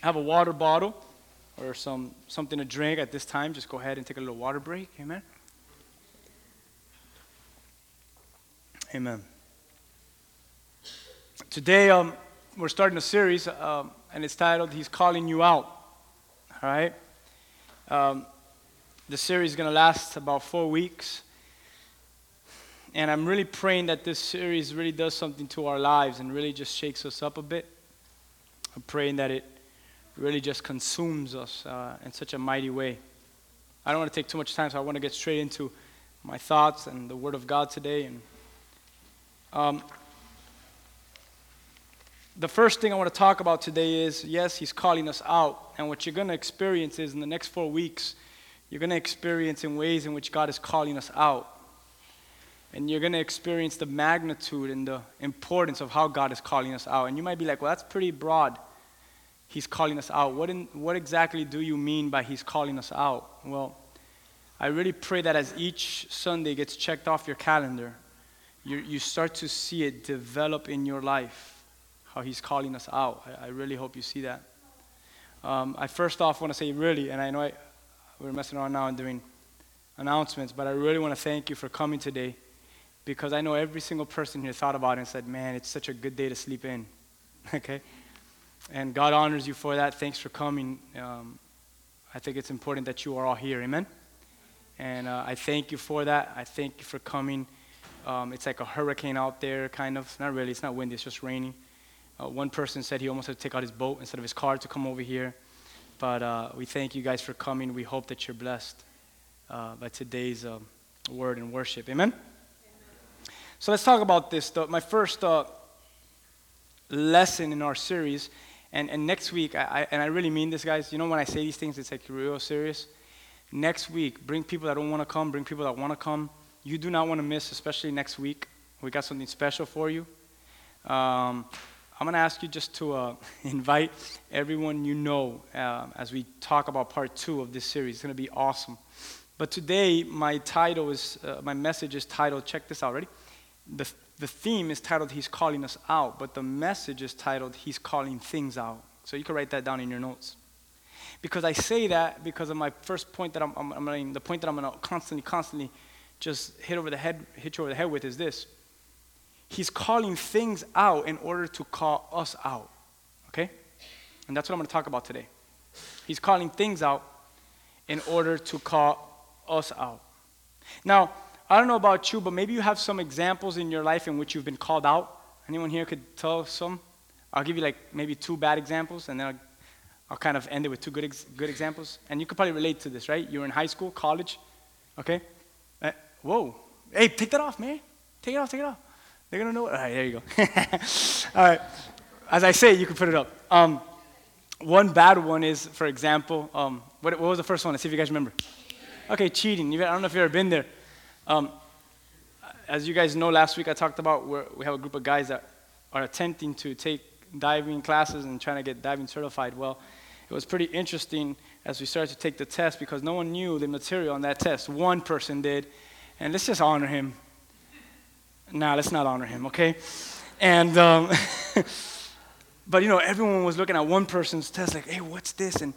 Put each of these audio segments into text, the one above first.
have a water bottle or some something to drink at this time, just go ahead and take a little water break. Amen. Amen. Today, um, we're starting a series, um, and it's titled "He's Calling You Out." All right. Um, the series is going to last about four weeks, and I'm really praying that this series really does something to our lives and really just shakes us up a bit. I'm praying that it really just consumes us uh, in such a mighty way. I don't want to take too much time, so I want to get straight into my thoughts and the Word of God today. And um, the first thing I want to talk about today is yes, He's calling us out, and what you're going to experience is in the next four weeks, you're going to experience in ways in which God is calling us out. And you're going to experience the magnitude and the importance of how God is calling us out. And you might be like, well, that's pretty broad. He's calling us out. What, in, what exactly do you mean by He's calling us out? Well, I really pray that as each Sunday gets checked off your calendar, you, you start to see it develop in your life, how He's calling us out. I, I really hope you see that. Um, I first off want to say, really, and I know I, we're messing around now and doing announcements, but I really want to thank you for coming today because I know every single person here thought about it and said, man, it's such a good day to sleep in. okay? And God honors you for that. Thanks for coming. Um, I think it's important that you are all here. Amen? And uh, I thank you for that. I thank you for coming. Um, it's like a hurricane out there, kind of. Not really, it's not windy, it's just raining. Uh, one person said he almost had to take out his boat instead of his car to come over here. But uh, we thank you guys for coming. We hope that you're blessed uh, by today's um, word and worship. Amen? Amen? So let's talk about this. The, my first uh, lesson in our series and, and next week, I, I, and I really mean this, guys, you know, when I say these things, it's like real serious. Next week, bring people that don't want to come, bring people that want to come. You do not want to miss, especially next week. We got something special for you. Um, I'm going to ask you just to uh, invite everyone you know uh, as we talk about part two of this series. It's going to be awesome. But today, my title is, uh, my message is titled, check this out, ready? The the theme is titled He's Calling Us Out, but the message is titled He's Calling Things Out. So you can write that down in your notes. Because I say that because of my first point that I'm, I'm, I'm mean, the point that I'm going to constantly, constantly just hit over the head, hit you over the head with is this. He's calling things out in order to call us out. Okay? And that's what I'm going to talk about today. He's calling things out in order to call us out. Now, I don't know about you, but maybe you have some examples in your life in which you've been called out. Anyone here could tell some? I'll give you like maybe two bad examples, and then I'll, I'll kind of end it with two good, ex- good examples. And you could probably relate to this, right? You're in high school, college, okay? Uh, whoa. Hey, take that off, man. Take it off, take it off. They're going to know. All right, there you go. All right. As I say, you can put it up. Um, one bad one is, for example, um, what, what was the first one? Let's see if you guys remember. Okay, cheating. I don't know if you've ever been there. Um, as you guys know, last week I talked about we have a group of guys that are attempting to take diving classes and trying to get diving certified. Well, it was pretty interesting as we started to take the test because no one knew the material on that test. One person did, and let's just honor him. Nah, let's not honor him, okay? And, um, but you know, everyone was looking at one person's test like, hey, what's this? And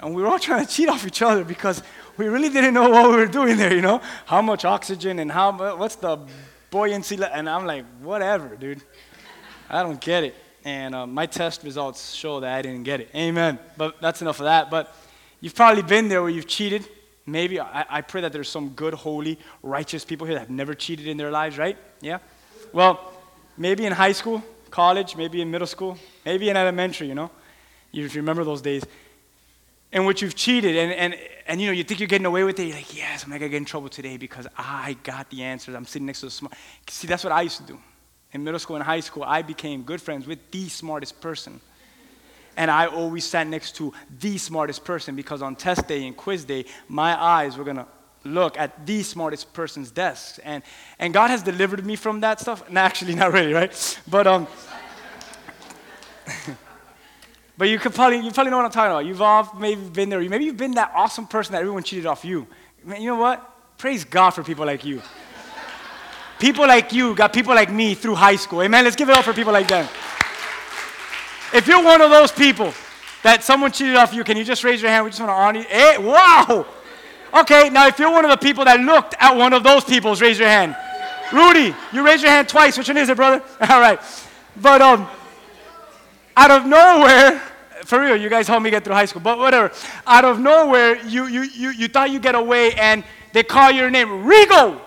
and we were all trying to cheat off each other because we really didn't know what we were doing there, you know? How much oxygen and how what's the buoyancy? And I'm like, whatever, dude. I don't get it. And uh, my test results show that I didn't get it. Amen. But that's enough of that. But you've probably been there where you've cheated. Maybe I, I pray that there's some good, holy, righteous people here that have never cheated in their lives, right? Yeah? Well, maybe in high school, college, maybe in middle school, maybe in elementary, you know? If you remember those days in which you've cheated and, and, and you know you think you're getting away with it you're like yes i'm not going to get in trouble today because i got the answers. I'm sitting next to the smart see that's what i used to do. In middle school and high school i became good friends with the smartest person. And i always sat next to the smartest person because on test day and quiz day my eyes were going to look at the smartest person's desk and, and god has delivered me from that stuff. No, actually not really right? But um But you could probably, you probably know what I'm talking about. You've all maybe been there. Maybe you've been that awesome person that everyone cheated off you. Man, you know what? Praise God for people like you. people like you got people like me through high school. Amen. Let's give it up for people like them. If you're one of those people, that someone cheated off you, can you just raise your hand? We just want to honor you. Hey, wow! Okay, now if you're one of the people that looked at one of those people's, raise your hand. Rudy, you raised your hand twice. Which one is it, brother? All right. But um, out of nowhere, for real, you guys helped me get through high school, but whatever. Out of nowhere, you, you, you, you thought you get away and they call your name, Rigo.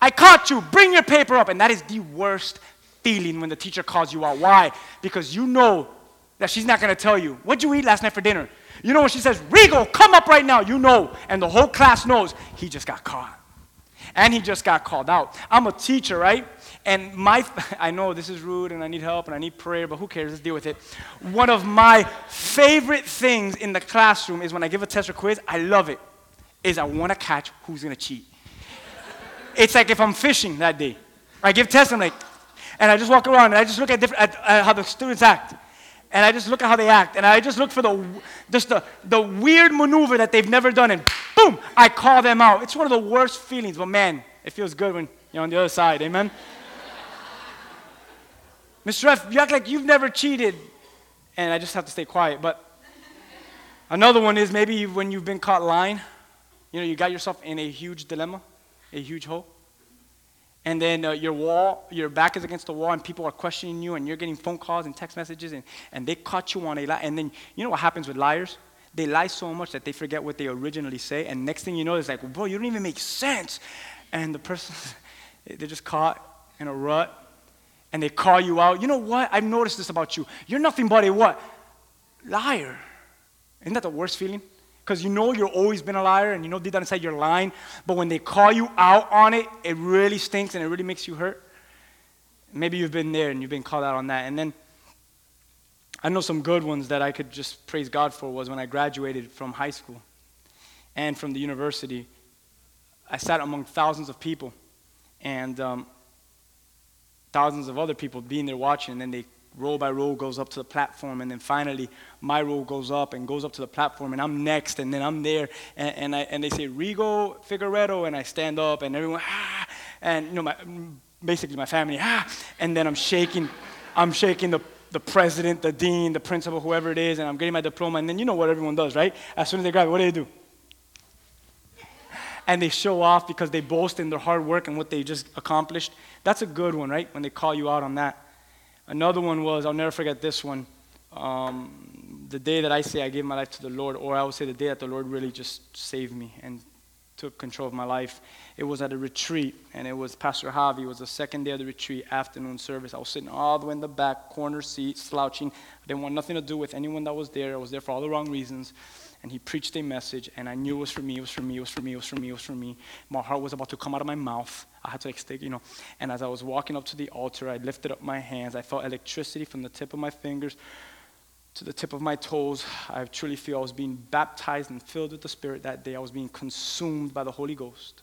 I caught you. Bring your paper up. And that is the worst feeling when the teacher calls you out. Why? Because you know that she's not going to tell you, What'd you eat last night for dinner? You know when she says, Rigo, come up right now, you know. And the whole class knows he just got caught. And he just got called out. I'm a teacher, right? And my, I know this is rude and I need help and I need prayer, but who cares? Let's deal with it. One of my favorite things in the classroom is when I give a test or quiz, I love it, is I want to catch who's going to cheat. it's like if I'm fishing that day. I give tests, I'm like, and I just walk around and I just look at, different, at, at how the students act. And I just look at how they act. And I just look for the, just the, the weird maneuver that they've never done. And boom, I call them out. It's one of the worst feelings, but man, it feels good when you're on the other side. Amen? Mr. F, you act like you've never cheated. And I just have to stay quiet. But another one is maybe when you've been caught lying, you know, you got yourself in a huge dilemma, a huge hole. And then uh, your wall, your back is against the wall, and people are questioning you, and you're getting phone calls and text messages, and, and they caught you on a lie. And then you know what happens with liars? They lie so much that they forget what they originally say, and next thing you know, it's like, bro, you don't even make sense. And the person, they're just caught in a rut, and they call you out. You know what? I've noticed this about you. You're nothing but a what? Liar. Isn't that the worst feeling? Because you know you've always been a liar and you know deep down inside you're lying, but when they call you out on it, it really stinks and it really makes you hurt. Maybe you've been there and you've been called out on that. And then I know some good ones that I could just praise God for was when I graduated from high school and from the university. I sat among thousands of people, and um, thousands of other people being there watching, and then they row by row goes up to the platform, and then finally my row goes up and goes up to the platform, and I'm next, and then I'm there, and, and, I, and they say Rigo Figueredo, and I stand up, and everyone, ah, and you know, my, basically my family, ah, and then I'm shaking, I'm shaking the, the president, the dean, the principal, whoever it is, and I'm getting my diploma, and then you know what everyone does, right? As soon as they grab it, what do they do? And they show off because they boast in their hard work and what they just accomplished. That's a good one, right? When they call you out on that. Another one was, I'll never forget this one. Um, the day that I say I gave my life to the Lord, or I would say the day that the Lord really just saved me and took control of my life. It was at a retreat, and it was Pastor Javi. It was the second day of the retreat, afternoon service. I was sitting all the way in the back, corner seat, slouching. I didn't want nothing to do with anyone that was there. I was there for all the wrong reasons and he preached a message, and I knew it was for me, it was for me, it was for me, it was for me, it was for me. My heart was about to come out of my mouth. I had to like stick, you know. And as I was walking up to the altar, I lifted up my hands. I felt electricity from the tip of my fingers to the tip of my toes. I truly feel I was being baptized and filled with the Spirit that day. I was being consumed by the Holy Ghost.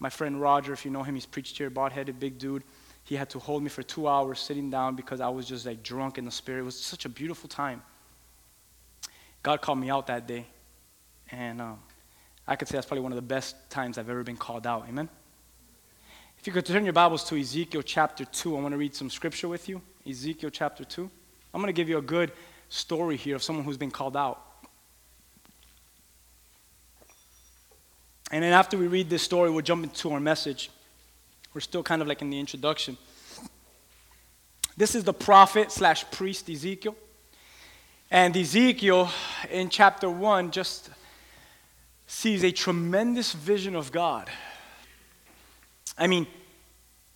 My friend Roger, if you know him, he's preached here, bald headed, big dude. He had to hold me for two hours sitting down because I was just like drunk in the Spirit. It was such a beautiful time. God called me out that day. And um, I could say that's probably one of the best times I've ever been called out. Amen? If you could turn your Bibles to Ezekiel chapter 2, I want to read some scripture with you. Ezekiel chapter 2. I'm going to give you a good story here of someone who's been called out. And then after we read this story, we'll jump into our message. We're still kind of like in the introduction. This is the prophet slash priest Ezekiel. And Ezekiel in chapter 1 just sees a tremendous vision of God. I mean,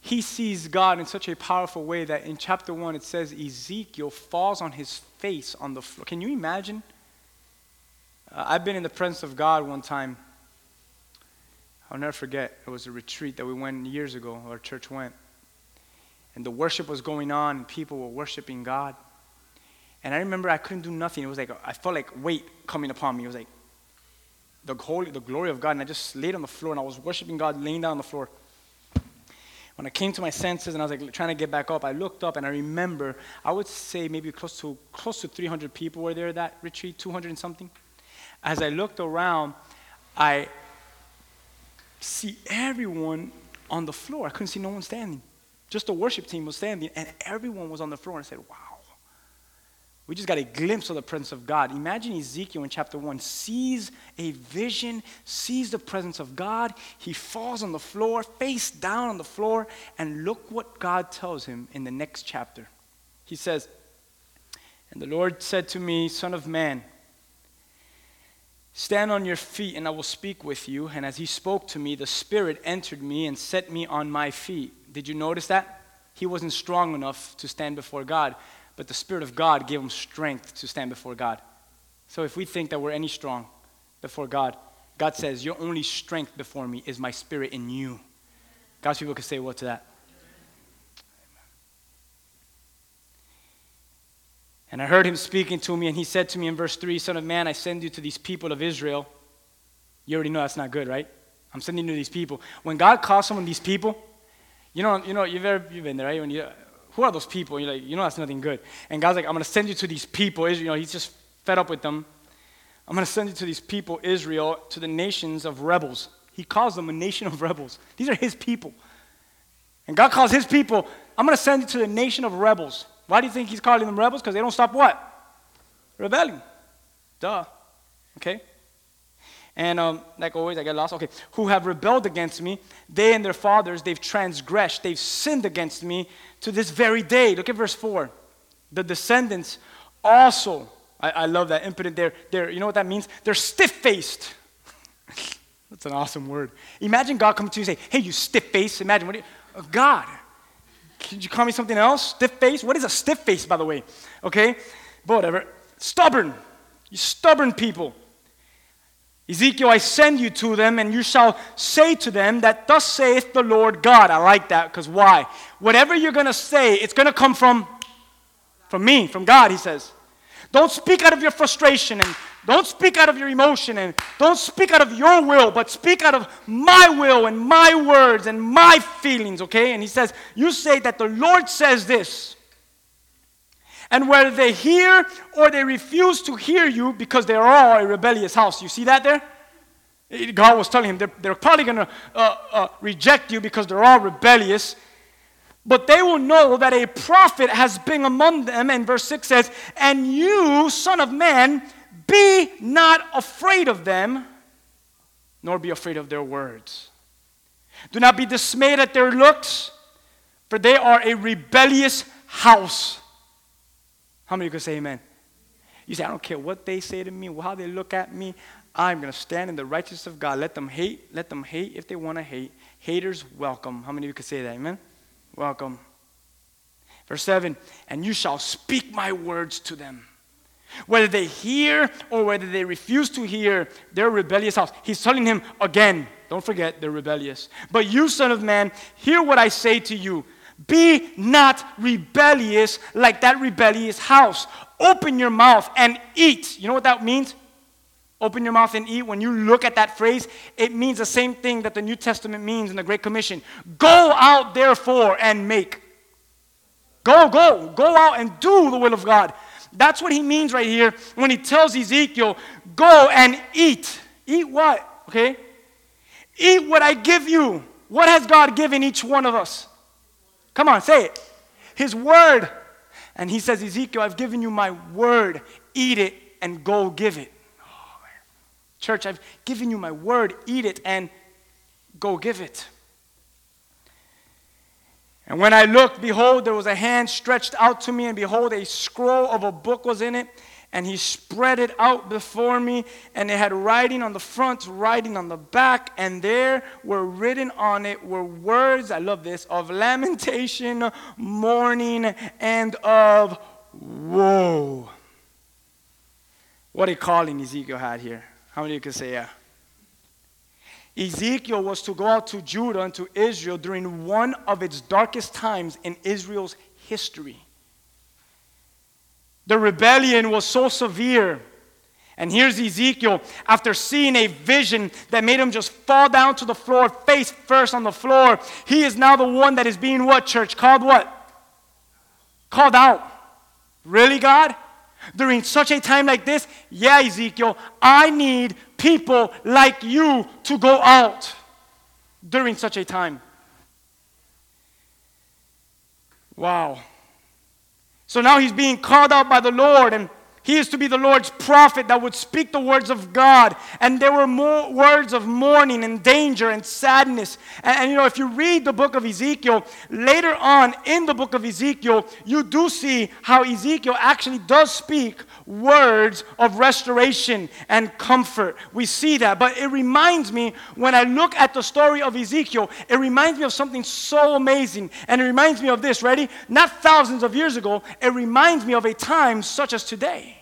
he sees God in such a powerful way that in chapter 1 it says Ezekiel falls on his face on the floor. Can you imagine? Uh, I've been in the presence of God one time. I'll never forget. It was a retreat that we went years ago, our church went. And the worship was going on, and people were worshiping God. And I remember I couldn't do nothing. It was like, I felt like weight coming upon me. It was like the, holy, the glory of God. And I just laid on the floor and I was worshiping God laying down on the floor. When I came to my senses and I was like trying to get back up, I looked up and I remember, I would say maybe close to, close to 300 people were there that retreat, 200 and something. As I looked around, I see everyone on the floor. I couldn't see no one standing. Just the worship team was standing, and everyone was on the floor. And I said, wow. We just got a glimpse of the presence of God. Imagine Ezekiel in chapter 1 sees a vision, sees the presence of God. He falls on the floor, face down on the floor, and look what God tells him in the next chapter. He says, And the Lord said to me, Son of man, Stand on your feet, and I will speak with you. And as he spoke to me, the Spirit entered me and set me on my feet. Did you notice that? He wasn't strong enough to stand before God, but the Spirit of God gave him strength to stand before God. So if we think that we're any strong before God, God says, Your only strength before me is my Spirit in you. God's people can say what to that? And I heard him speaking to me, and he said to me in verse 3 Son of man, I send you to these people of Israel. You already know that's not good, right? I'm sending you to these people. When God calls someone these people, you know, you know, you've ever you've been there, right? When you, who are those people? You're like, you know, that's nothing good. And God's like, I'm going to send you to these people. You know, He's just fed up with them. I'm going to send you to these people, Israel, to the nations of rebels. He calls them a nation of rebels. These are His people. And God calls His people, I'm going to send you to the nation of rebels. Why do you think he's calling them rebels? Because they don't stop what? Rebelling. Duh. Okay? And um, like always, I get lost. Okay. Who have rebelled against me, they and their fathers, they've transgressed, they've sinned against me to this very day. Look at verse 4. The descendants also, I, I love that impotent, they're, they're, you know what that means? They're stiff faced. That's an awesome word. Imagine God coming to you and say, hey, you stiff face. Imagine, what you, uh, God, could you call me something else? Stiff face? What is a stiff face, by the way? Okay? But whatever. Stubborn. You stubborn people. Ezekiel, I send you to them, and you shall say to them that thus saith the Lord God. I like that, because why? Whatever you're going to say, it's going to come from, from me, from God, he says. Don't speak out of your frustration and don't speak out of your emotion and don't speak out of your will, but speak out of my will and my words and my feelings, okay? And he says, You say that the Lord says this. And whether they hear or they refuse to hear you because they're all a rebellious house. You see that there? God was telling him they're, they're probably going to uh, uh, reject you because they're all rebellious. But they will know that a prophet has been among them. And verse 6 says, And you, son of man, be not afraid of them, nor be afraid of their words. Do not be dismayed at their looks, for they are a rebellious house. How many of you could say amen? You say, I don't care what they say to me, how they look at me. I'm going to stand in the righteousness of God. Let them hate. Let them hate if they want to hate. Haters, welcome. How many of you could say that? Amen? Welcome. Verse 7 And you shall speak my words to them. Whether they hear or whether they refuse to hear, they're rebellious house. He's telling him again, don't forget, they're rebellious. But you, son of man, hear what I say to you. Be not rebellious like that rebellious house. Open your mouth and eat. You know what that means? Open your mouth and eat. When you look at that phrase, it means the same thing that the New Testament means in the Great Commission. Go out, therefore, and make. Go, go, go out and do the will of God. That's what he means right here when he tells Ezekiel, Go and eat. Eat what? Okay? Eat what I give you. What has God given each one of us? Come on, say it. His word. And he says, Ezekiel, I've given you my word. Eat it and go give it. Oh, Church, I've given you my word. Eat it and go give it. And when I looked, behold, there was a hand stretched out to me, and behold, a scroll of a book was in it. And he spread it out before me, and it had writing on the front, writing on the back, and there were written on it were words, I love this, of lamentation, mourning, and of woe. What a calling Ezekiel had here. How many of you can say yeah? Ezekiel was to go out to Judah and to Israel during one of its darkest times in Israel's history. The rebellion was so severe. And here's Ezekiel after seeing a vision that made him just fall down to the floor, face first on the floor. He is now the one that is being what, church? Called what? Called out. Really, God? During such a time like this, yeah, Ezekiel, I need people like you to go out during such a time. Wow. So now he's being called out by the Lord, and he is to be the Lord's prophet that would speak the words of God. And there were more words of mourning and danger and sadness. And, and, you know, if you read the book of Ezekiel, later on in the book of Ezekiel, you do see how Ezekiel actually does speak words of restoration and comfort. We see that. But it reminds me, when I look at the story of Ezekiel, it reminds me of something so amazing. And it reminds me of this, ready? Not thousands of years ago, it reminds me of a time such as today.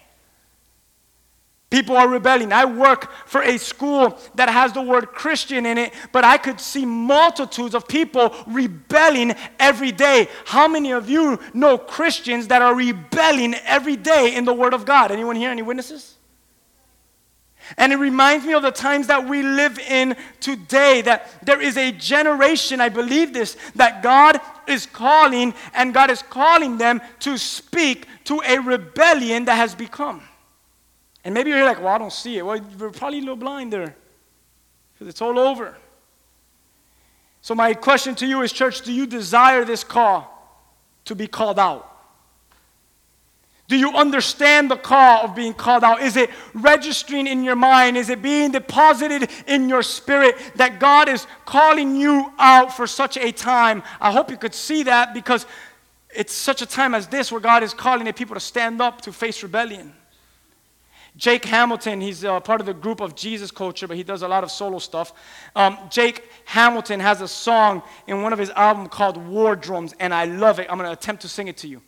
People are rebelling. I work for a school that has the word Christian in it, but I could see multitudes of people rebelling every day. How many of you know Christians that are rebelling every day in the Word of God? Anyone here? Any witnesses? And it reminds me of the times that we live in today, that there is a generation, I believe this, that God is calling, and God is calling them to speak to a rebellion that has become. And maybe you're like, well, I don't see it. Well, you're probably a little blind there because it's all over. So, my question to you is, church, do you desire this call to be called out? Do you understand the call of being called out? Is it registering in your mind? Is it being deposited in your spirit that God is calling you out for such a time? I hope you could see that because it's such a time as this where God is calling the people to stand up to face rebellion. Jake Hamilton, he's uh, part of the group of Jesus Culture, but he does a lot of solo stuff. Um, Jake Hamilton has a song in one of his albums called War Drums, and I love it. I'm going to attempt to sing it to you.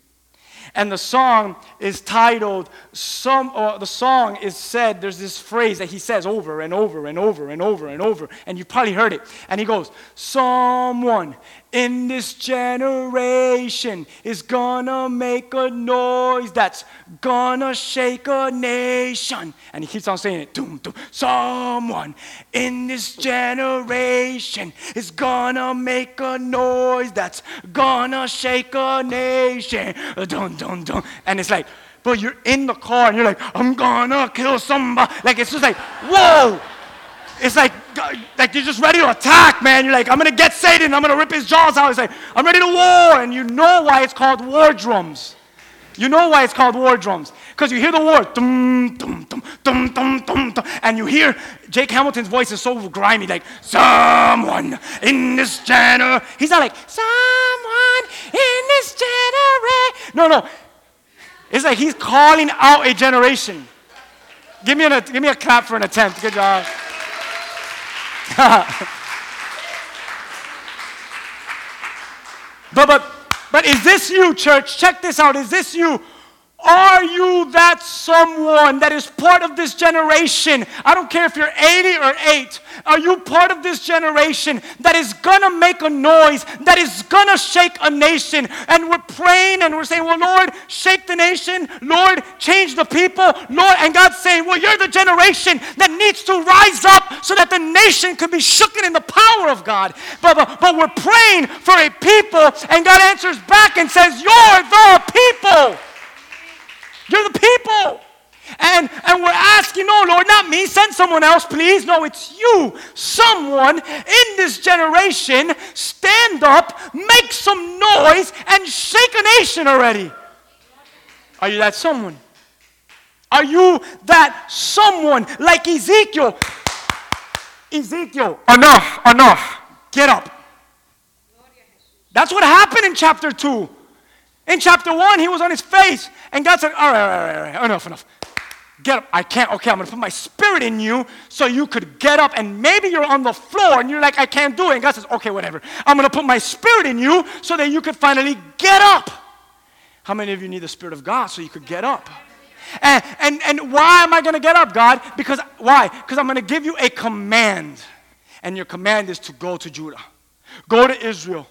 And the song is titled, some, or the song is said, there's this phrase that he says over and over and over and over and over, and you've probably heard it. And he goes, Someone in this generation is gonna make a noise that's gonna shake a nation. And he keeps on saying it. Doom, doom. Someone in this generation is gonna make a noise that's gonna shake a nation. Dun, dun, dun. And it's like, but you're in the car and you're like, I'm gonna kill somebody. Like, it's just like, whoa. It's like, like you're just ready to attack, man. You're like, I'm gonna get Satan, I'm gonna rip his jaws out. It's like, I'm ready to war. And you know why it's called war drums. You know why it's called war drums. Because you hear the war, dum, dum, dum, dum, dum, dum, dum, and you hear Jake Hamilton's voice is so grimy, like, someone in this generation. He's not like, someone in this generation. No, no. It's like he's calling out a generation. Give me, a give me a clap for an attempt. Good job. but, but, but is this you, church? Check this out. Is this you? Are you that someone that is part of this generation? I don't care if you're 80 or 8. Are you part of this generation that is gonna make a noise, that is gonna shake a nation? And we're praying and we're saying, Well, Lord, shake the nation. Lord, change the people. Lord, and God's saying, Well, you're the generation that needs to rise up so that the nation could be shooken in the power of God. But, but, but we're praying for a people, and God answers back and says, You're the people. You're the people. And, and we're asking, no, Lord, not me, send someone else, please. No, it's you, someone in this generation. Stand up, make some noise, and shake a nation already. Are you that someone? Are you that someone like Ezekiel? Ezekiel, enough, enough. Get up. That's what happened in chapter 2. In chapter 1, he was on his face, and God said, All right, all right, all right, enough, enough. Get up. I can't. Okay, I'm going to put my spirit in you so you could get up, and maybe you're on the floor and you're like, I can't do it. And God says, Okay, whatever. I'm going to put my spirit in you so that you could finally get up. How many of you need the Spirit of God so you could get up? And, and, and why am I going to get up, God? Because, why? Because I'm going to give you a command. And your command is to go to Judah, go to Israel,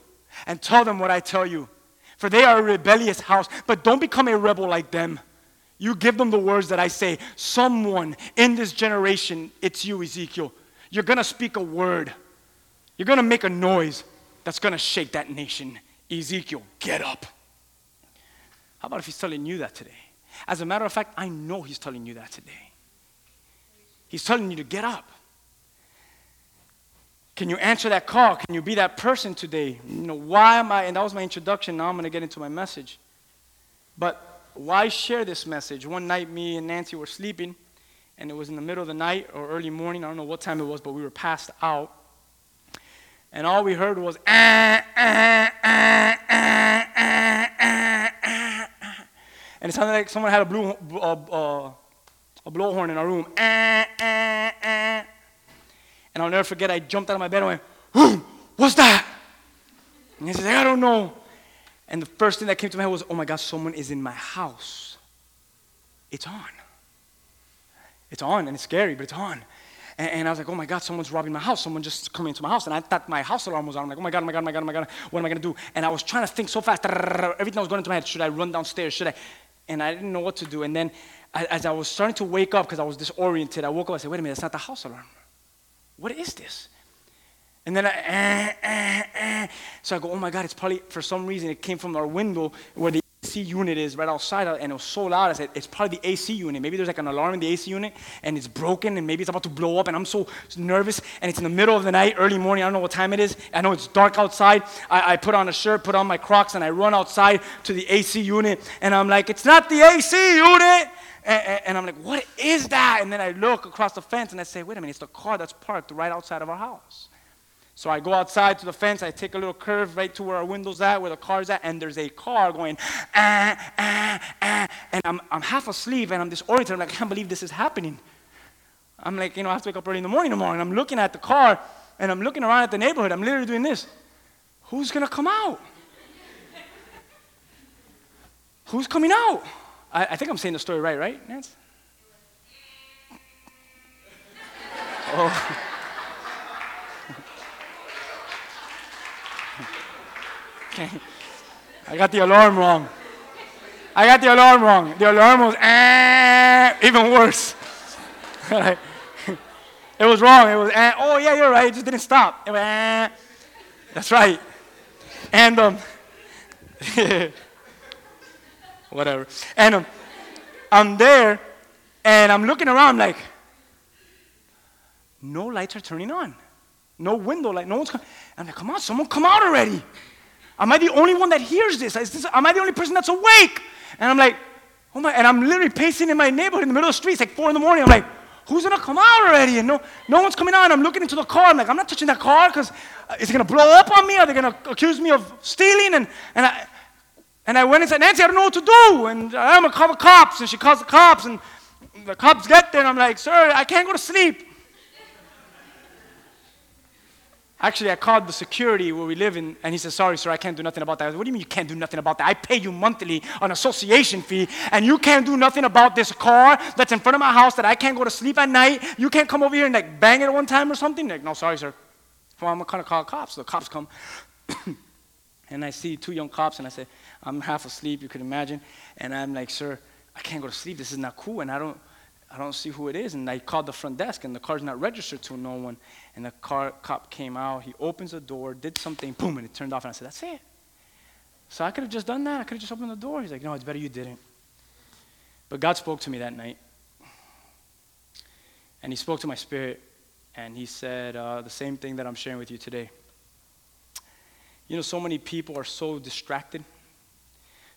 and tell them what I tell you for they are a rebellious house. But don't become a rebel like them. You give them the words that I say. Someone in this generation, it's you, Ezekiel. You're going to speak a word. You're going to make a noise that's going to shake that nation. Ezekiel, get up. How about if he's telling you that today? As a matter of fact, I know he's telling you that today. He's telling you to get up. Can you answer that call? Can you be that person today? You know, why am I? And that was my introduction. Now I'm going to get into my message. But why share this message? One night, me and Nancy were sleeping, and it was in the middle of the night or early morning. I don't know what time it was, but we were passed out. And all we heard was, ah, ah, ah, ah, ah, ah, ah. and it sounded like someone had a, blue, uh, uh, a blowhorn in our room. Ah, ah, ah. And I'll never forget, I jumped out of my bed and went, What's that? And he says, I don't know. And the first thing that came to my head was, Oh my God, someone is in my house. It's on. It's on, and it's scary, but it's on. And, and, I was like, oh my God, someone's robbing my house. Someone just coming into my house. And I thought my house alarm was on. I'm like, oh my God, oh my God, oh my God, oh my God. What am I going to do? And I was trying to think so fast. Everything was going into my head. Should I run downstairs? Should I? And I didn't know what to do. And then as I was starting to wake up, because I was disoriented, I woke up. I said, wait a minute, that's not the house alarm. What is this? And then I, eh, eh, eh. so I go, oh my God, it's probably, for some reason, it came from our window where the AC unit is right outside, and it was so loud. I said, it's probably the AC unit. Maybe there's like an alarm in the AC unit, and it's broken, and maybe it's about to blow up, and I'm so nervous, and it's in the middle of the night, early morning. I don't know what time it is. I know it's dark outside. I, I put on a shirt, put on my Crocs, and I run outside to the AC unit, and I'm like, it's not the AC unit. And, and, I'm like, what is that? And then I look across the fence and I say, wait a minute, it's the car that's parked right outside of our house. So I go outside to the fence, I take a little curve right to where our window's at, where the car's at, and there's a car going, ah, ah, ah. And I'm, I'm half asleep and I'm disoriented. I'm like, I can't believe this is happening. I'm like, you know, I have to wake up early in the morning tomorrow, and I'm looking at the car and I'm looking around at the neighborhood. I'm literally doing this. Who's gonna come out? Who's coming out? I, I think I'm saying the story right, right, Nance? Oh. Okay. I got the alarm wrong. I got the alarm wrong. The alarm was eh, even worse. it was wrong. It was eh, oh yeah, you're right. It just didn't stop. Eh. That's right. And um, whatever. And I'm there, and I'm looking around like, no lights are turning on, no window light, no one's coming. I'm like, come on, someone come out already. Am I the only one that hears this? this? Am I the only person that's awake? And I'm like, oh my, and I'm literally pacing in my neighborhood in the middle of the street. It's like four in the morning. I'm like, who's gonna come out already? And no, no one's coming out. I'm looking into the car. I'm like, I'm not touching that car because uh, is it gonna blow up on me? Are they gonna accuse me of stealing? And, and, I, and I went and said, Nancy, I don't know what to do. And I'm gonna call the cops. And she calls the cops. And the cops get there. And I'm like, sir, I can't go to sleep. Actually, I called the security where we live in, and he said, Sorry, sir, I can't do nothing about that. Said, what do you mean you can't do nothing about that? I pay you monthly an association fee, and you can't do nothing about this car that's in front of my house that I can't go to sleep at night. You can't come over here and like bang it one time or something? Like, no, sorry, sir. Well, I'm gonna call the cops. The cops come, and I see two young cops, and I say, I'm half asleep, you could imagine. And I'm like, Sir, I can't go to sleep. This is not cool, and I don't, I don't see who it is. And I called the front desk, and the car's not registered to no one. And the car cop came out. He opens the door, did something, boom, and it turned off. And I said, That's it. So I could have just done that. I could have just opened the door. He's like, No, it's better you didn't. But God spoke to me that night. And He spoke to my spirit. And He said uh, the same thing that I'm sharing with you today. You know, so many people are so distracted,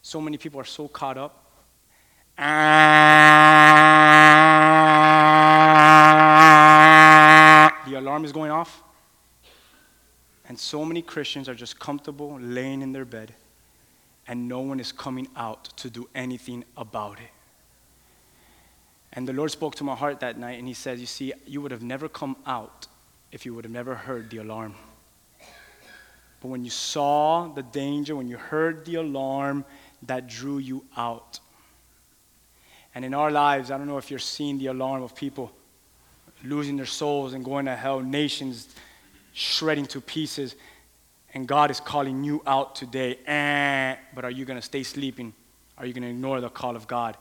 so many people are so caught up. the alarm is going off. And so many Christians are just comfortable laying in their bed, and no one is coming out to do anything about it. And the Lord spoke to my heart that night, and He said, You see, you would have never come out if you would have never heard the alarm. But when you saw the danger, when you heard the alarm, that drew you out. And in our lives, I don't know if you're seeing the alarm of people losing their souls and going to hell, nations shredding to pieces. And God is calling you out today. Eh, but are you going to stay sleeping? Are you going to ignore the call of God?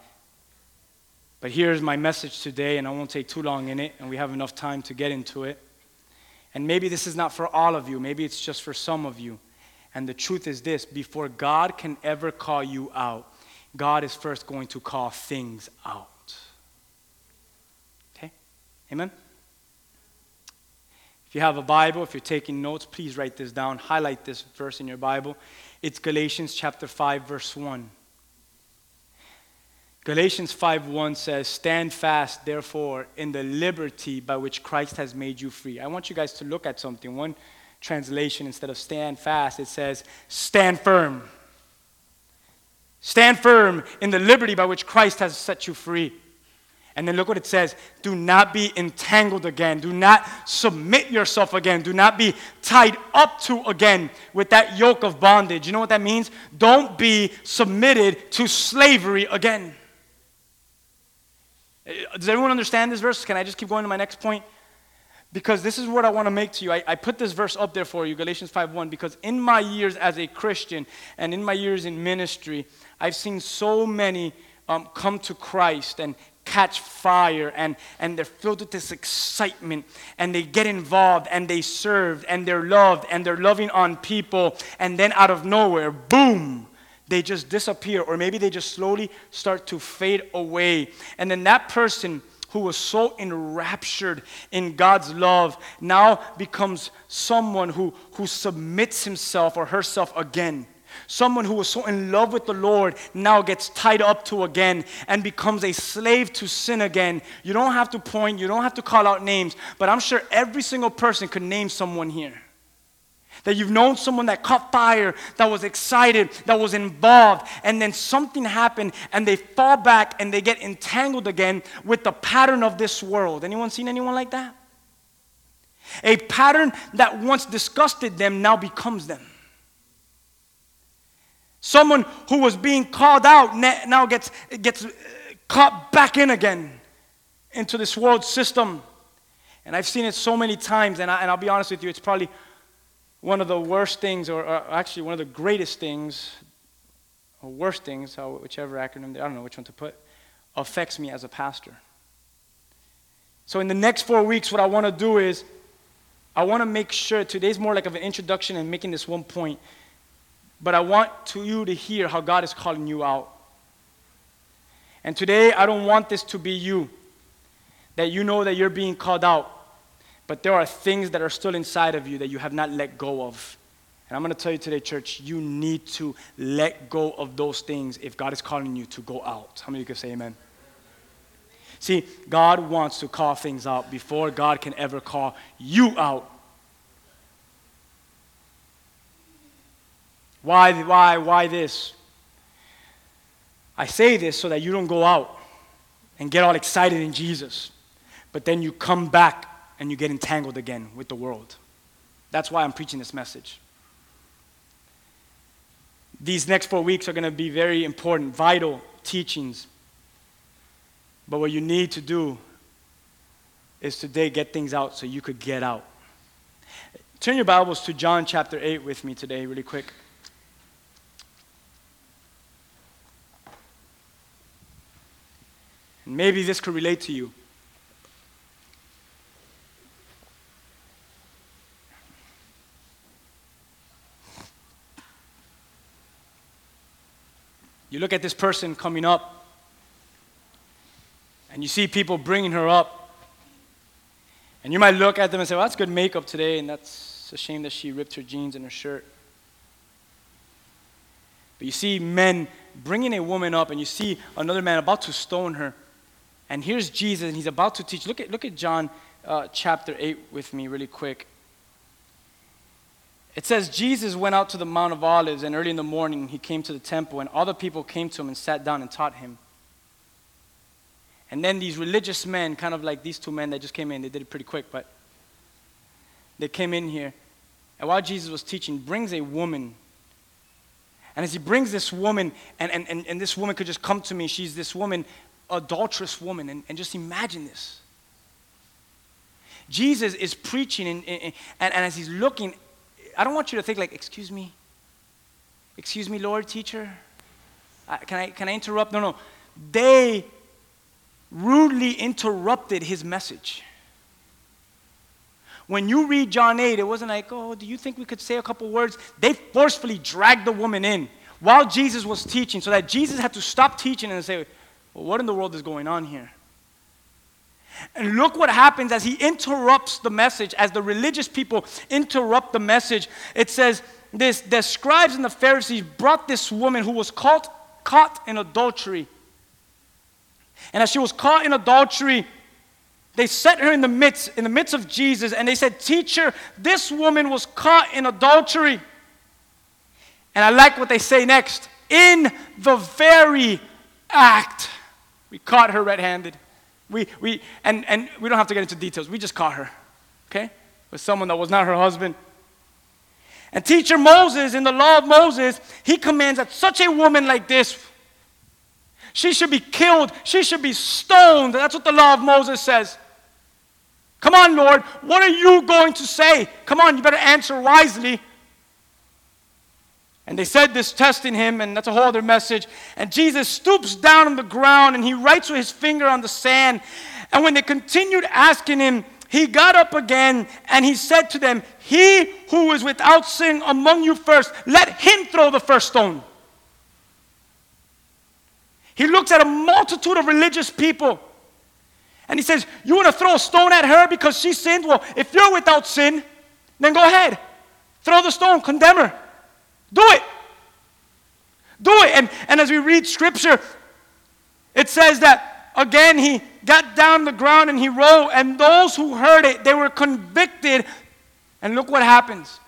But here's my message today, and I won't take too long in it, and we have enough time to get into it. And maybe this is not for all of you, maybe it's just for some of you. And the truth is this before God can ever call you out, God is first going to call things out. Okay? Amen? If you have a Bible, if you're taking notes, please write this down. Highlight this verse in your Bible. It's Galatians chapter 5, verse 1. Galatians 5:1 says, "Stand fast, therefore, in the liberty by which Christ has made you free." I want you guys to look at something. One translation instead of stand fast, it says, "Stand firm." Stand firm in the liberty by which Christ has set you free. And then look what it says do not be entangled again. Do not submit yourself again. Do not be tied up to again with that yoke of bondage. You know what that means? Don't be submitted to slavery again. Does everyone understand this verse? Can I just keep going to my next point? Because this is what I want to make to you. I, I put this verse up there for you, Galatians 5:1, because in my years as a Christian and in my years in ministry, I've seen so many um, come to Christ and catch fire and, and they're filled with this excitement and they get involved and they serve and they're loved and they're loving on people and then out of nowhere, boom, they just disappear or maybe they just slowly start to fade away. And then that person who was so enraptured in God's love now becomes someone who, who submits himself or herself again. Someone who was so in love with the Lord now gets tied up to again and becomes a slave to sin again. You don't have to point, you don't have to call out names, but I'm sure every single person could name someone here. That you've known someone that caught fire, that was excited, that was involved, and then something happened and they fall back and they get entangled again with the pattern of this world. Anyone seen anyone like that? A pattern that once disgusted them now becomes them. Someone who was being called out now gets, gets uh, caught back in again into this world system. And I've seen it so many times, and, I, and I'll be honest with you, it's probably one of the worst things, or, or actually one of the greatest things, or worst things, whichever acronym, I don't know which one to put, affects me as a pastor. So, in the next four weeks, what I want to do is I want to make sure today's more like of an introduction and making this one point. But I want to you to hear how God is calling you out. And today, I don't want this to be you, that you know that you're being called out. But there are things that are still inside of you that you have not let go of. And I'm going to tell you today, church, you need to let go of those things if God is calling you to go out. How many of you can say amen? See, God wants to call things out before God can ever call you out. Why, why, why this? I say this so that you don't go out and get all excited in Jesus, but then you come back and you get entangled again with the world. That's why I'm preaching this message. These next four weeks are going to be very important, vital teachings. But what you need to do is today get things out so you could get out. Turn your Bibles to John chapter 8 with me today, really quick. And maybe this could relate to you. You look at this person coming up, and you see people bringing her up. And you might look at them and say, well, that's good makeup today, and that's a shame that she ripped her jeans and her shirt. But you see men bringing a woman up, and you see another man about to stone her. And here's Jesus, and he's about to teach. Look at, look at John uh, chapter 8 with me, really quick. It says, Jesus went out to the Mount of Olives, and early in the morning he came to the temple, and all the people came to him and sat down and taught him. And then these religious men, kind of like these two men that just came in, they did it pretty quick, but they came in here. And while Jesus was teaching, brings a woman. And as he brings this woman, and, and, and, and this woman could just come to me, she's this woman adulterous woman. And, and just imagine this. Jesus is preaching, and, and, and, as he's looking, I don't want you to think like, excuse me, excuse me, Lord, teacher. can, I, can I interrupt? No, no. They rudely interrupted his message. When you read John 8, it wasn't like, oh, do you think we could say a couple words? They forcefully dragged the woman in while Jesus was teaching so that Jesus had to stop teaching and say, well, what in the world is going on here? And look what happens as he interrupts the message, as the religious people interrupt the message. It says, this, the scribes and the Pharisees brought this woman who was caught, caught in adultery. And as she was caught in adultery, they set her in the midst, in the midst of Jesus, and they said, Teacher, this woman was caught in adultery. And I like what they say next. In the very act, we caught her red handed. We, we, and, and we don't have to get into details. We just caught her, okay? With someone that was not her husband. And teacher Moses, in the law of Moses, he commands that such a woman like this, she should be killed, she should be stoned. That's what the law of Moses says. Come on, Lord, what are you going to say? Come on, you better answer wisely. And they said this, testing him, and that's a whole other message. And Jesus stoops down on the ground and he writes with his finger on the sand. And when they continued asking him, he got up again and he said to them, He who is without sin among you first, let him throw the first stone. He looks at a multitude of religious people and he says, You want to throw a stone at her because she sinned? Well, if you're without sin, then go ahead. Throw the stone, condemn her. Do it. Do it. And, and as we read scripture, it says that again he got down the ground and he rolled, and those who heard it, they were convicted. And look what happens.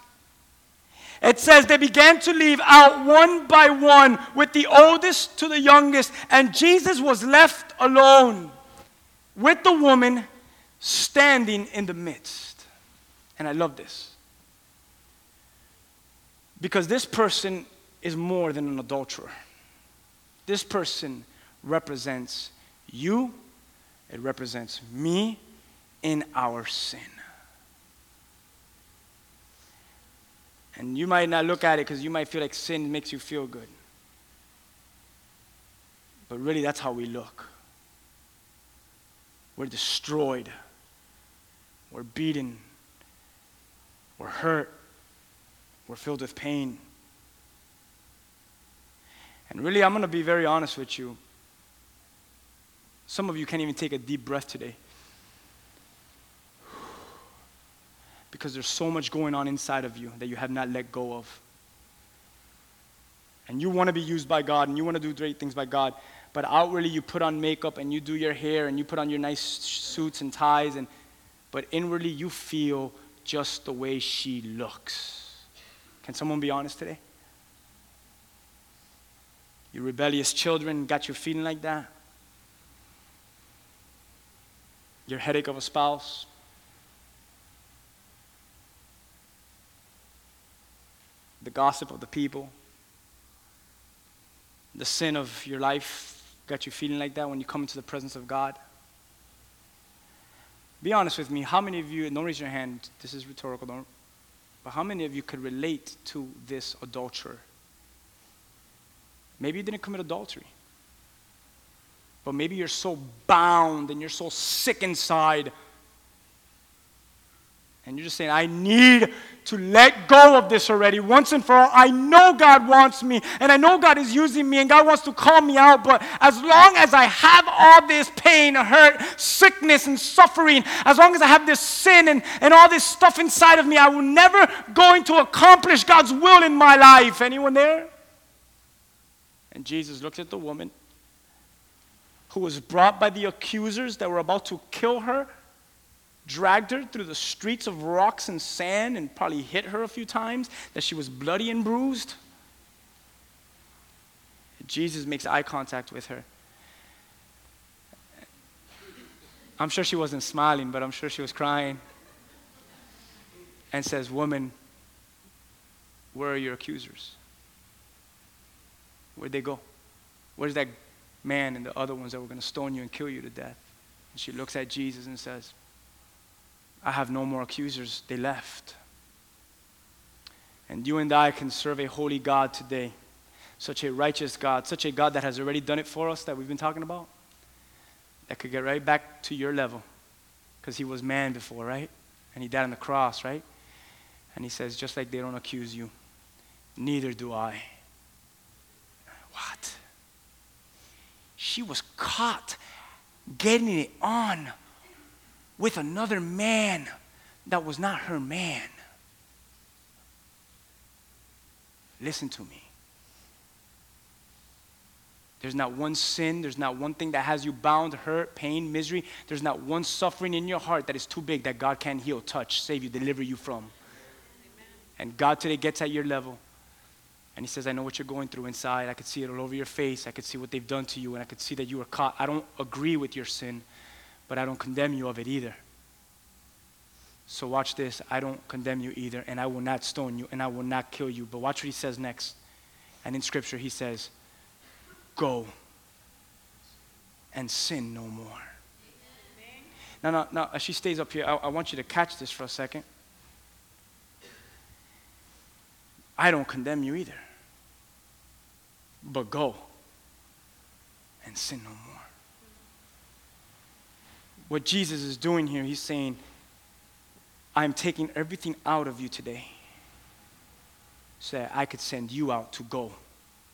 It says they began to leave out one by one, with the oldest to the youngest, and Jesus was left alone with the woman standing in the midst. And I love this. Because this person is more than an adulterer. This person represents you, it represents me in our sin. And you might not look at it because you might feel like sin makes you feel good. But really, that's how we look. We're destroyed. We're beaten. We're hurt. We're filled with pain. And really, I'm going to be very honest with you. Some of you can't even take a deep breath today. Because there's so much going on inside of you that you have not let go of. And you want to be used by God and you want to do great things by God, but outwardly you put on makeup and you do your hair and you put on your nice suits and ties and but inwardly you feel just the way she looks. Can someone be honest today? Your rebellious children got you feeling like that? Your headache of a spouse? The gossip of the people? The sin of your life got you feeling like that when you come into the presence of God? Be honest with me. How many of you, don't raise your hand, this is rhetorical, don't, but how many of you could relate to this adulterer? Maybe you didn't commit adultery, but maybe you're so bound and you're so sick inside and you're just saying, I need to let go of this already once and for all. I know God wants me, and I know God is using me, and God wants to call me out. But as long as I have all this pain, hurt, sickness, and suffering, as long as I have this sin and, and all this stuff inside of me, I will never going to accomplish God's will in my life. Anyone there? And Jesus looked at the woman who was brought by the accusers that were about to kill her dragged her through the streets of rocks and sand and probably hit her a few times, that she was bloody and bruised. Jesus makes eye contact with her. I'm sure she wasn't smiling, but I'm sure she was crying. And says, Woman, where are your accusers? Where'd they go? Where's that man and the other ones that were going to stone you and kill you to death? And she looks at Jesus and says, I have no more accusers. They left. And you and I can serve a holy God today, such a righteous God, such a God that has already done it for us that we've been talking about, that could get right back to your level. Because he was man before, right? And he died on the cross, right? And he says, just like they don't accuse you, neither do I. What? She was caught getting it on with another man that was not her man. Listen to me. There's not one sin, there's not one thing that has you bound, hurt, pain, misery. There's not one suffering in your heart that is too big that God can't heal, touch, save you, deliver you from. And God today gets at your level. And He says, I know what you're going through inside. I could see it all over your face. I could see what they've done to you, and I could see that you were caught. I don't agree with your sin, but I don't condemn you of it either. So watch this. I don't condemn you either, and I will not stone you, and I will not kill you. But watch what He says next. And in Scripture, He says, Go and sin no more. Now, now, now, as she stays up here, I, I want you to catch this for a second. I don't condemn you either. But go and sin no more. What Jesus is doing here, he's saying, I'm taking everything out of you today so that I could send you out to go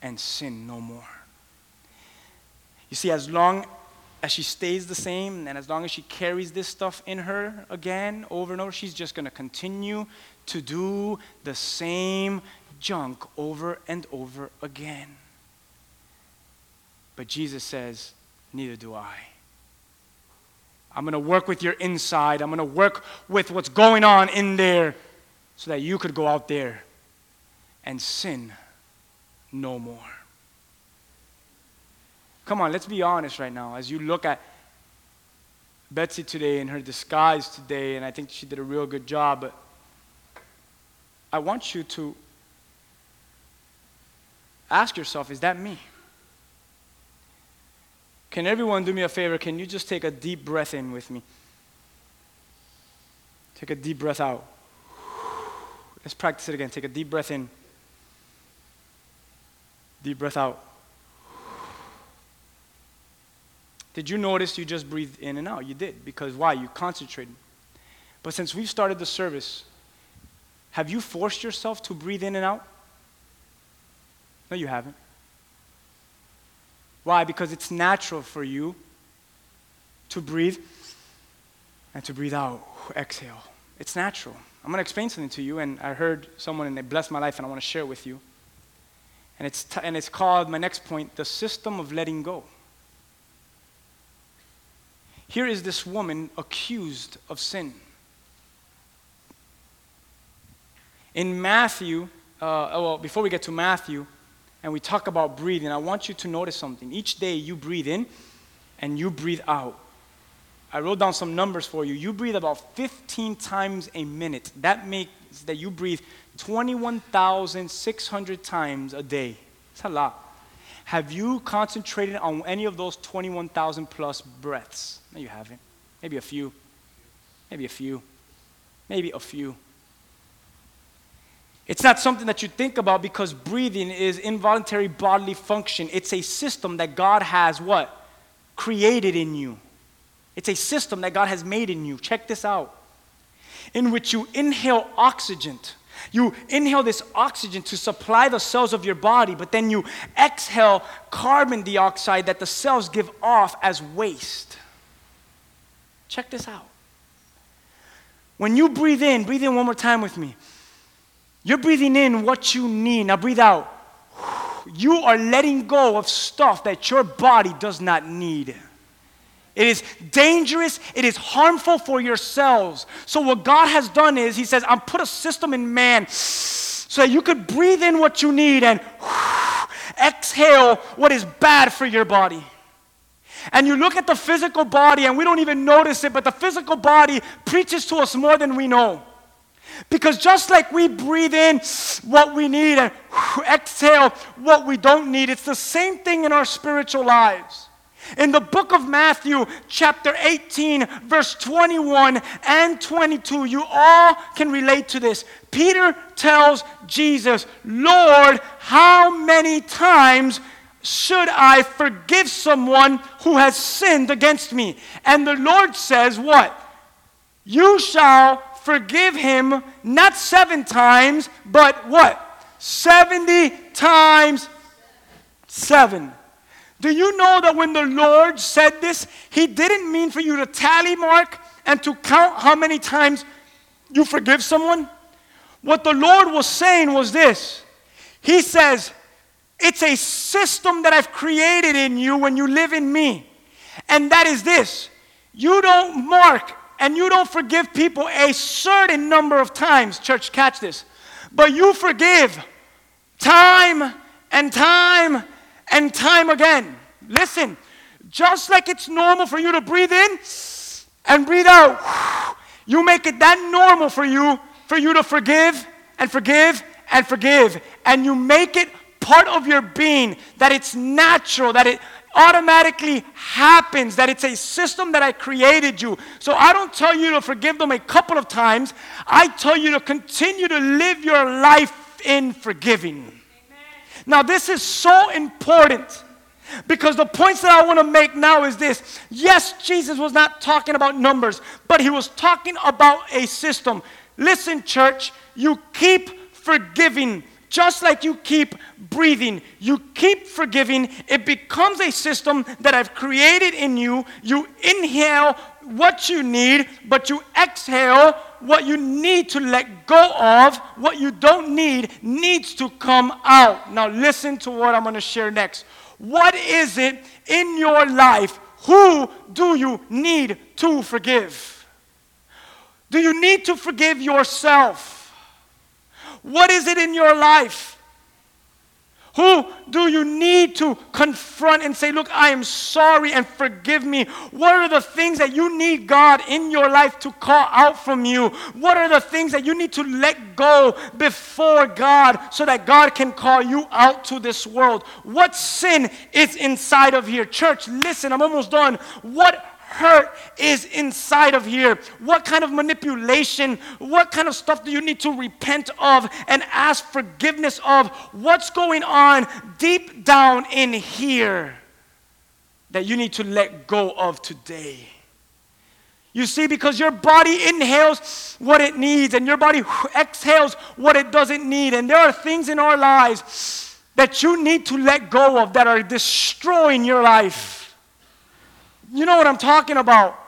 and sin no more. You see, as long as she stays the same and as long as she carries this stuff in her again over and over, she's just going to continue to do the same junk over and over again. But Jesus says, Neither do I. I'm going to work with your inside. I'm going to work with what's going on in there so that you could go out there and sin no more. Come on, let's be honest right now. As you look at Betsy today in her disguise today, and I think she did a real good job, but I want you to ask yourself is that me? Can everyone do me a favor? Can you just take a deep breath in with me? Take a deep breath out. Let's practice it again. Take a deep breath in. Deep breath out. Did you notice you just breathed in and out? You did. Because why? You concentrated. But since we've started the service, have you forced yourself to breathe in and out? No, you haven't. Why? Because it's natural for you to breathe and to breathe out, exhale. It's natural. I'm going to explain something to you, and I heard someone and it blessed my life, and I want to share it with you. And it's, t- and it's called, my next point, the system of letting go. Here is this woman accused of sin. In Matthew, uh, oh, well, before we get to Matthew, and we talk about breathing, I want you to notice something. Each day you breathe in and you breathe out. I wrote down some numbers for you. You breathe about 15 times a minute. That makes that you breathe 21,600 times a day. It's a lot. Have you concentrated on any of those 21,000 plus breaths? No, you haven't. Maybe a few. Maybe a few. Maybe a few. It's not something that you think about because breathing is involuntary bodily function. It's a system that God has what? Created in you. It's a system that God has made in you. Check this out. In which you inhale oxygen you inhale this oxygen to supply the cells of your body, but then you exhale carbon dioxide that the cells give off as waste. Check this out. When you breathe in, breathe in one more time with me. You're breathing in what you need. Now breathe out. You are letting go of stuff that your body does not need. It is dangerous. It is harmful for yourselves. So, what God has done is, He says, I'm put a system in man so that you could breathe in what you need and exhale what is bad for your body. And you look at the physical body, and we don't even notice it, but the physical body preaches to us more than we know. Because just like we breathe in what we need and exhale what we don't need, it's the same thing in our spiritual lives. In the book of Matthew, chapter 18, verse 21 and 22, you all can relate to this. Peter tells Jesus, Lord, how many times should I forgive someone who has sinned against me? And the Lord says, What? You shall forgive him not seven times, but what? 70 times seven. Do you know that when the Lord said this, He didn't mean for you to tally mark and to count how many times you forgive someone? What the Lord was saying was this He says, It's a system that I've created in you when you live in me. And that is this you don't mark and you don't forgive people a certain number of times. Church, catch this. But you forgive time and time and time again. Listen, just like it's normal for you to breathe in and breathe out, you make it that normal for you for you to forgive and forgive and forgive. And you make it part of your being, that it's natural, that it automatically happens, that it's a system that I created you. So I don't tell you to forgive them a couple of times, I tell you to continue to live your life in forgiving. Amen. Now, this is so important. Because the points that I want to make now is this. Yes, Jesus was not talking about numbers, but he was talking about a system. Listen, church, you keep forgiving just like you keep breathing, you keep forgiving, it becomes a system that I've created in you. You inhale what you need, but you exhale what you need to let go of. What you don't need needs to come out. Now, listen to what I'm going to share next. What is it in your life? Who do you need to forgive? Do you need to forgive yourself? What is it in your life? Who do you need to confront and say, Look, I am sorry and forgive me? What are the things that you need God in your life to call out from you? What are the things that you need to let go before God so that God can call you out to this world? What sin is inside of here? Church, listen, I'm almost done. What hurt is inside of here? What kind of manipulation, what kind of stuff do you need to repent of and ask forgiveness of? What's going on deep down in here that you need to let go of today? You see, because your body inhales what it needs and your body exhales what it doesn't need. And there are things in our lives that you need to let go of that are destroying your life. You know what I'm talking about.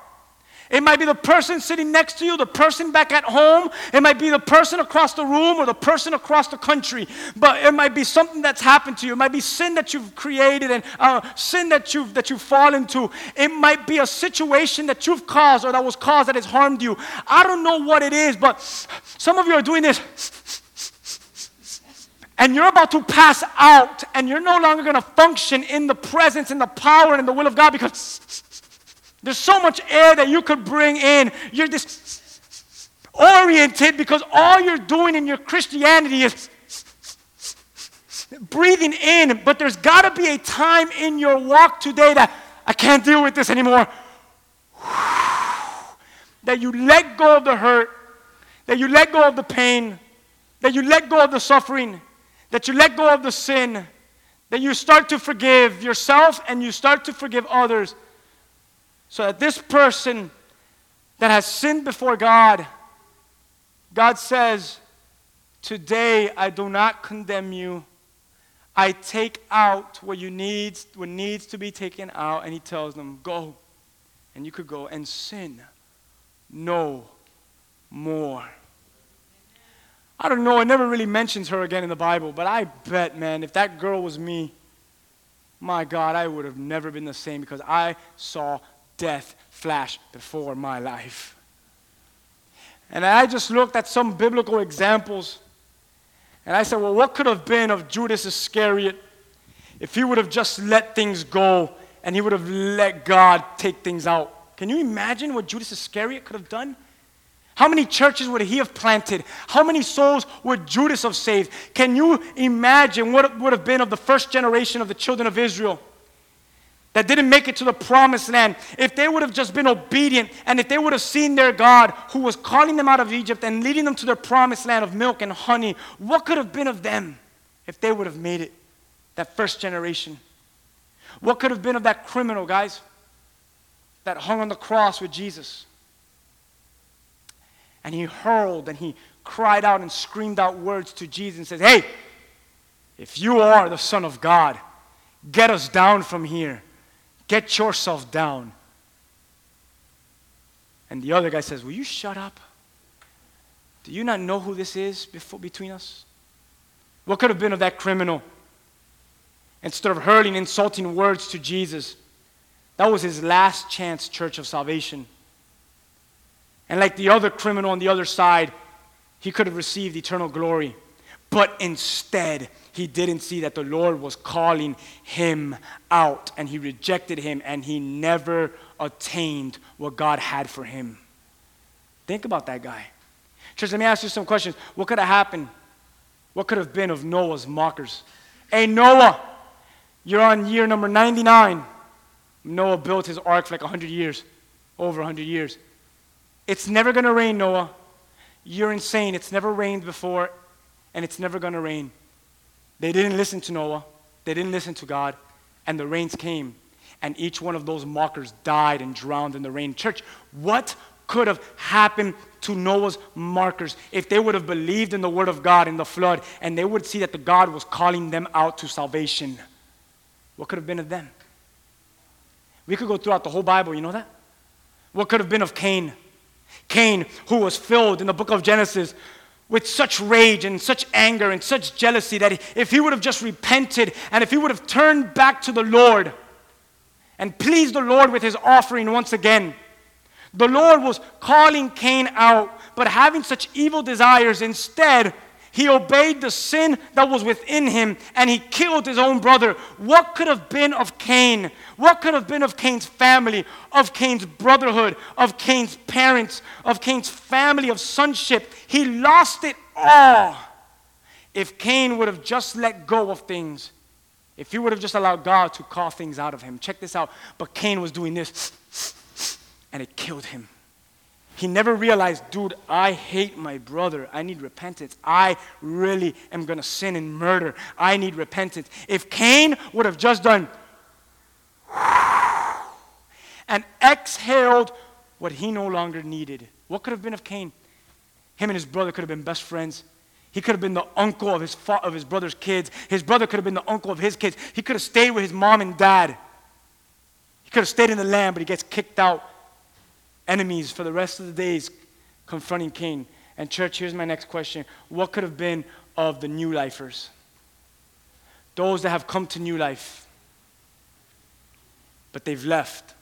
It might be the person sitting next to you, the person back at home. It might be the person across the room or the person across the country. But it might be something that's happened to you. It might be sin that you've created and uh, sin that you've, that you've fallen to. It might be a situation that you've caused or that was caused that has harmed you. I don't know what it is, but some of you are doing this. And you're about to pass out, and you're no longer going to function in the presence and the power and the will of God because there's so much air that you could bring in. You're disoriented because all you're doing in your Christianity is breathing in. But there's got to be a time in your walk today that I can't deal with this anymore. That you let go of the hurt, that you let go of the pain, that you let go of the suffering, that you let go of the sin, that you start to forgive yourself and you start to forgive others. So that this person that has sinned before God, God says, Today I do not condemn you. I take out what you need, what needs to be taken out, and he tells them, Go. And you could go and sin no more. I don't know, it never really mentions her again in the Bible, but I bet, man, if that girl was me, my God, I would have never been the same because I saw death flash before my life. And I just looked at some biblical examples and I said, well, what could have been of Judas Iscariot if he would have just let things go and he would have let God take things out? Can you imagine what Judas Iscariot could have done? How many churches would he have planted? How many souls would Judas have saved? Can you imagine what would have been of the first generation of the children of Israel? That didn't make it to the promised land, if they would have just been obedient and if they would have seen their God who was calling them out of Egypt and leading them to their promised land of milk and honey, what could have been of them if they would have made it, that first generation? What could have been of that criminal, guys, that hung on the cross with Jesus? And he hurled and he cried out and screamed out words to Jesus and says, Hey, if you are the Son of God, get us down from here. Get yourself down. And the other guy says, Will you shut up? Do you not know who this is before, between us? What could have been of that criminal instead of hurling insulting words to Jesus. That was his last chance, church of salvation. And like the other criminal on the other side, he could have received eternal glory. But instead, he didn't see that the Lord was calling him out and he rejected him and he never attained what God had for him. Think about that guy. Church, let me ask you some questions. What could have happened? What could have been of Noah's mockers? Hey, Noah, you're on year number 99. Noah built his ark for like 100 years, over 100 years. It's never going to rain, Noah. You're insane. It's never rained before, and it's never going to rain. They didn't listen to Noah, they didn't listen to God, and the rains came, and each one of those mockers died and drowned in the rain. Church, what could have happened to Noah's markers if they would have believed in the word of God in the flood and they would see that the God was calling them out to salvation? What could have been of them? We could go throughout the whole Bible, you know that? What could have been of Cain? Cain, who was filled in the book of Genesis with such rage and such anger and such jealousy that if he would have just repented and if he would have turned back to the Lord and pleased the Lord with his offering once again, the Lord was calling Cain out, but having such evil desires, instead, he obeyed the sin that was within him and he killed his own brother. What could have been of Cain? What could have been of Cain's family, of Cain's brotherhood, of Cain's parents, of Cain's family, of sonship? He lost it all. If Cain would have just let go of things, if he would have just allowed God to call things out of him. Check this out. But Cain was doing this, and it killed him. He never realized, dude, I hate my brother. I need repentance. I really am going to sin and murder. I need repentance. If Cain would have just done and exhaled what he no longer needed, what could have been of Cain? Him and his brother could have been best friends. He could have been the uncle of his, fa- of his brother's kids. His brother could have been the uncle of his kids. He could have stayed with his mom and dad. He could have stayed in the land, but he gets kicked out enemies for the rest of the days confronting Cain. And, church, here's my next question What could have been of the new lifers? Those that have come to new life, but they've left.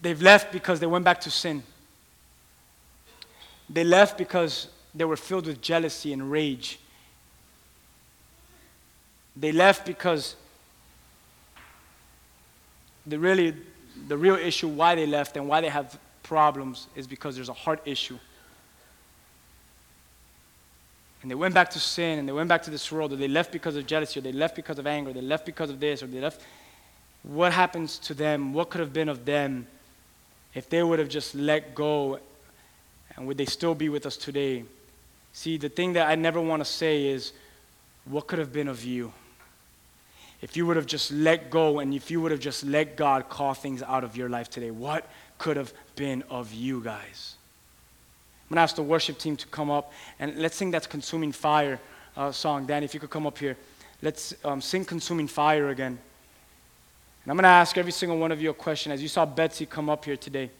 They've left because they went back to sin. They left because they were filled with jealousy and rage. They left because they really the real issue why they left and why they have problems is because there's a heart issue. And they went back to sin and they went back to this world, or they left because of jealousy, or they left because of anger, or they left because of this, or they left. What happens to them? What could have been of them if they would have just let go? And would they still be with us today? See, the thing that I never want to say is, what could have been of you? If you would have just let go and if you would have just let God call things out of your life today, what could have been of you guys? I'm going to ask the worship team to come up and let's sing that Consuming Fire uh, song. Dan, if you could come up here. Let's um, sing Consuming Fire again. And I'm going to ask every single one of you a question as you saw Betsy come up here today.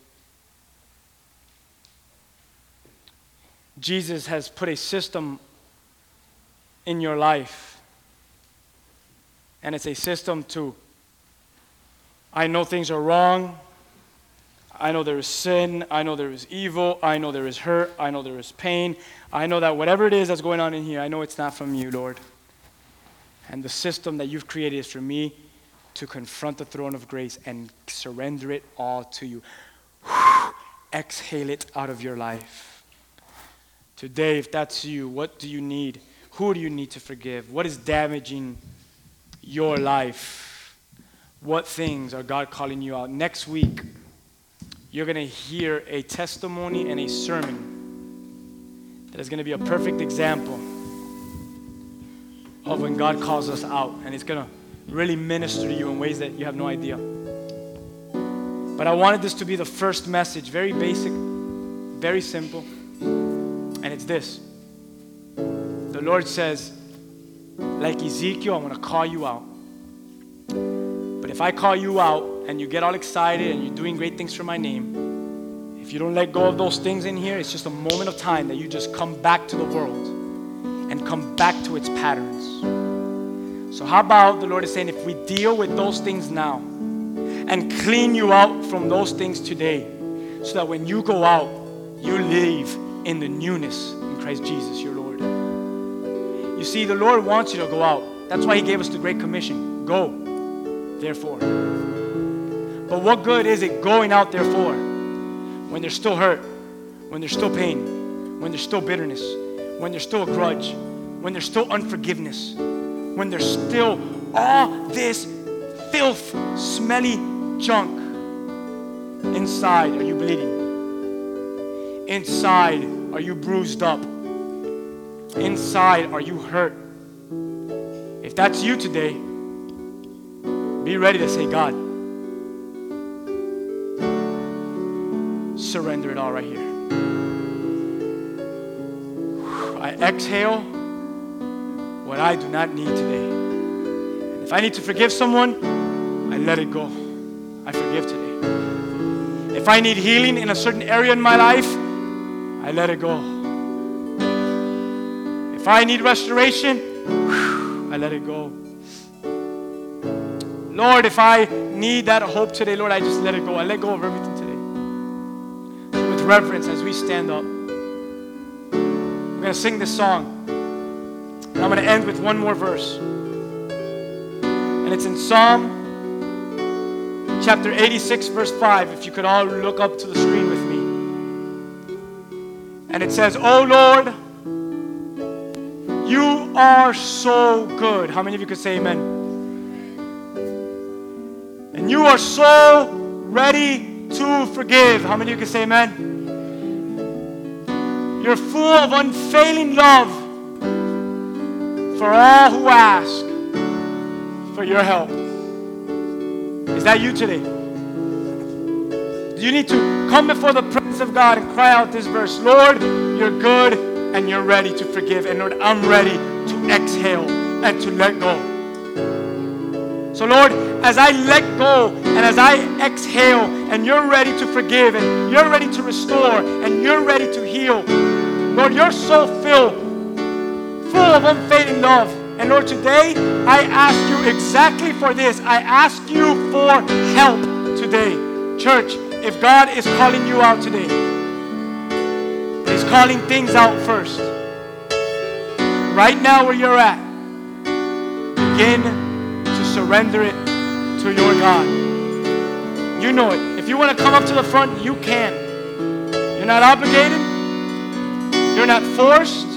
Jesus has put a system in your life and it's a system to I know things are wrong. I know there is sin. I know there is evil. I know there is hurt. I know there is pain. I know that whatever it is that's going on in here, I know it's not from you, Lord. And the system that you've created is for me to confront the throne of grace and surrender it all to you. Exhale it out of your life. Today, if that's you, what do you need? Who do you need to forgive? What is damaging your life. What things are God calling you out? Next week, you're going to hear a testimony and a sermon that is going to be a perfect example of when God calls us out. And it's going to really minister to you in ways that you have no idea. But I wanted this to be the first message, very basic, very simple. And it's this The Lord says, like Ezekiel, I'm going to call you out. But if I call you out and you get all excited and you're doing great things for my name, if you don't let go of those things in here, it's just a moment of time that you just come back to the world and come back to its patterns. So, how about the Lord is saying, if we deal with those things now and clean you out from those things today, so that when you go out, you live in the newness in Christ Jesus, your Lord. You see, the Lord wants you to go out. That's why He gave us the Great Commission go, therefore. But what good is it going out, therefore, when there's still hurt, when there's still pain, when there's still bitterness, when there's still a grudge, when there's still unforgiveness? when there's still all this filth, smelly junk inside? Are you bleeding? Inside, are you bruised up? Inside, are you hurt? If that's you today, be ready to say, God, surrender it all right here. I exhale what I do not need today. And if I need to forgive someone, I let it go. I forgive today. If I need healing in a certain area in my life, I let it go. If I need restoration, I let it go. Lord, if I need that hope today, Lord, I just let it go. I let go of everything today. So with reverence, as we stand up, we're going to sing this song. And I'm going to end with one more verse. And it's in Psalm chapter 86, verse 5. If you could all look up to the screen with me. And it says, Oh Lord, you are so good. How many of you could say amen? And you are so ready to forgive. How many of you could say amen? You're full of unfailing love for all who ask for your help. Is that you today? Do you need to come before the presence of God and cry out this verse Lord, you're good and you're ready to forgive. And Lord, I'm ready to exhale and to let go. So, Lord, as I let go and as I exhale, and you're ready to forgive, and you're ready to restore, and you're ready to heal, Lord, you're so filled full of unfailing love. And Lord, today I ask you exactly for this. I ask you for help today. Church, if God is calling you out today, calling things out first. Right now, where you're at, begin to surrender it to your God. You know it. If you want to come up to the front, you can. You're not obligated, you're not forced.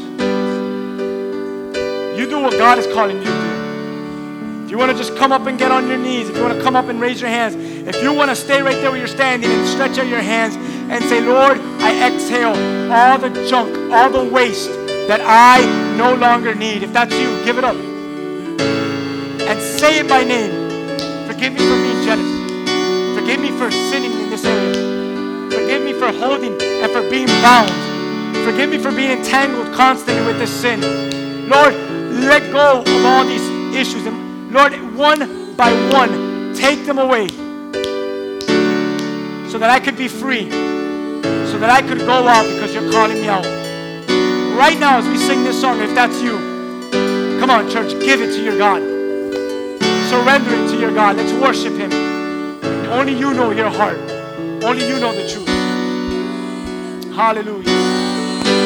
You do what God is calling you to do. If you want to just come up and get on your knees, if you want to come up and raise your hands, if you want to stay right there where you're standing and stretch out your hands and say, Lord, I exhale all the junk, all the waste that I no longer need. If that's you, give it up. And say it by name. Forgive me for being jealous. Forgive me for sinning in this area. Forgive me for holding and for being bound. Forgive me for being entangled constantly with this sin. Lord, let go of all these issues. And Lord, one by one, take them away so that I could be free, so that I could go out because you're calling me out. Right now, as we sing this song, if that's you, come on, church, give it to your God. Surrender it to your God. Let's worship Him. Only you know your heart. Only you know the truth. Hallelujah.